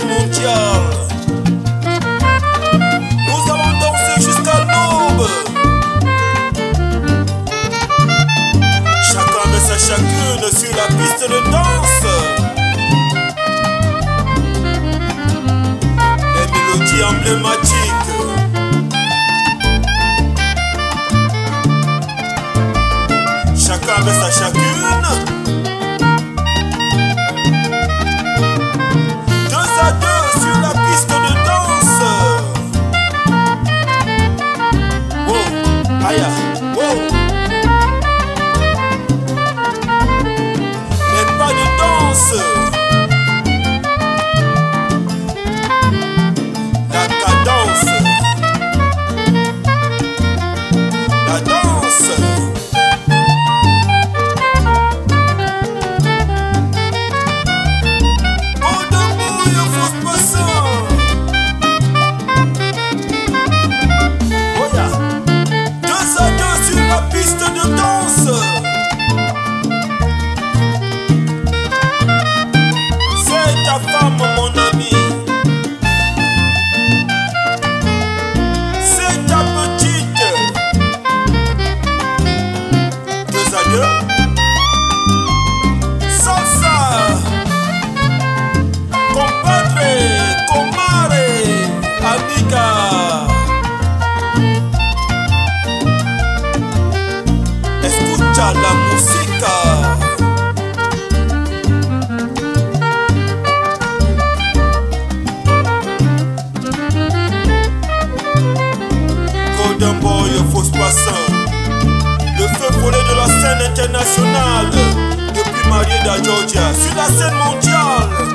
scène. Nous allons danser jusqu'à l'aube. Chacun de sa chacune sur la piste de danse. Les mélodies emblématiques. Chacun de sa chacune. Aya, la música. Golden Boy, fausse nationale, depuis Marié à Georgia, sur la scène mondiale.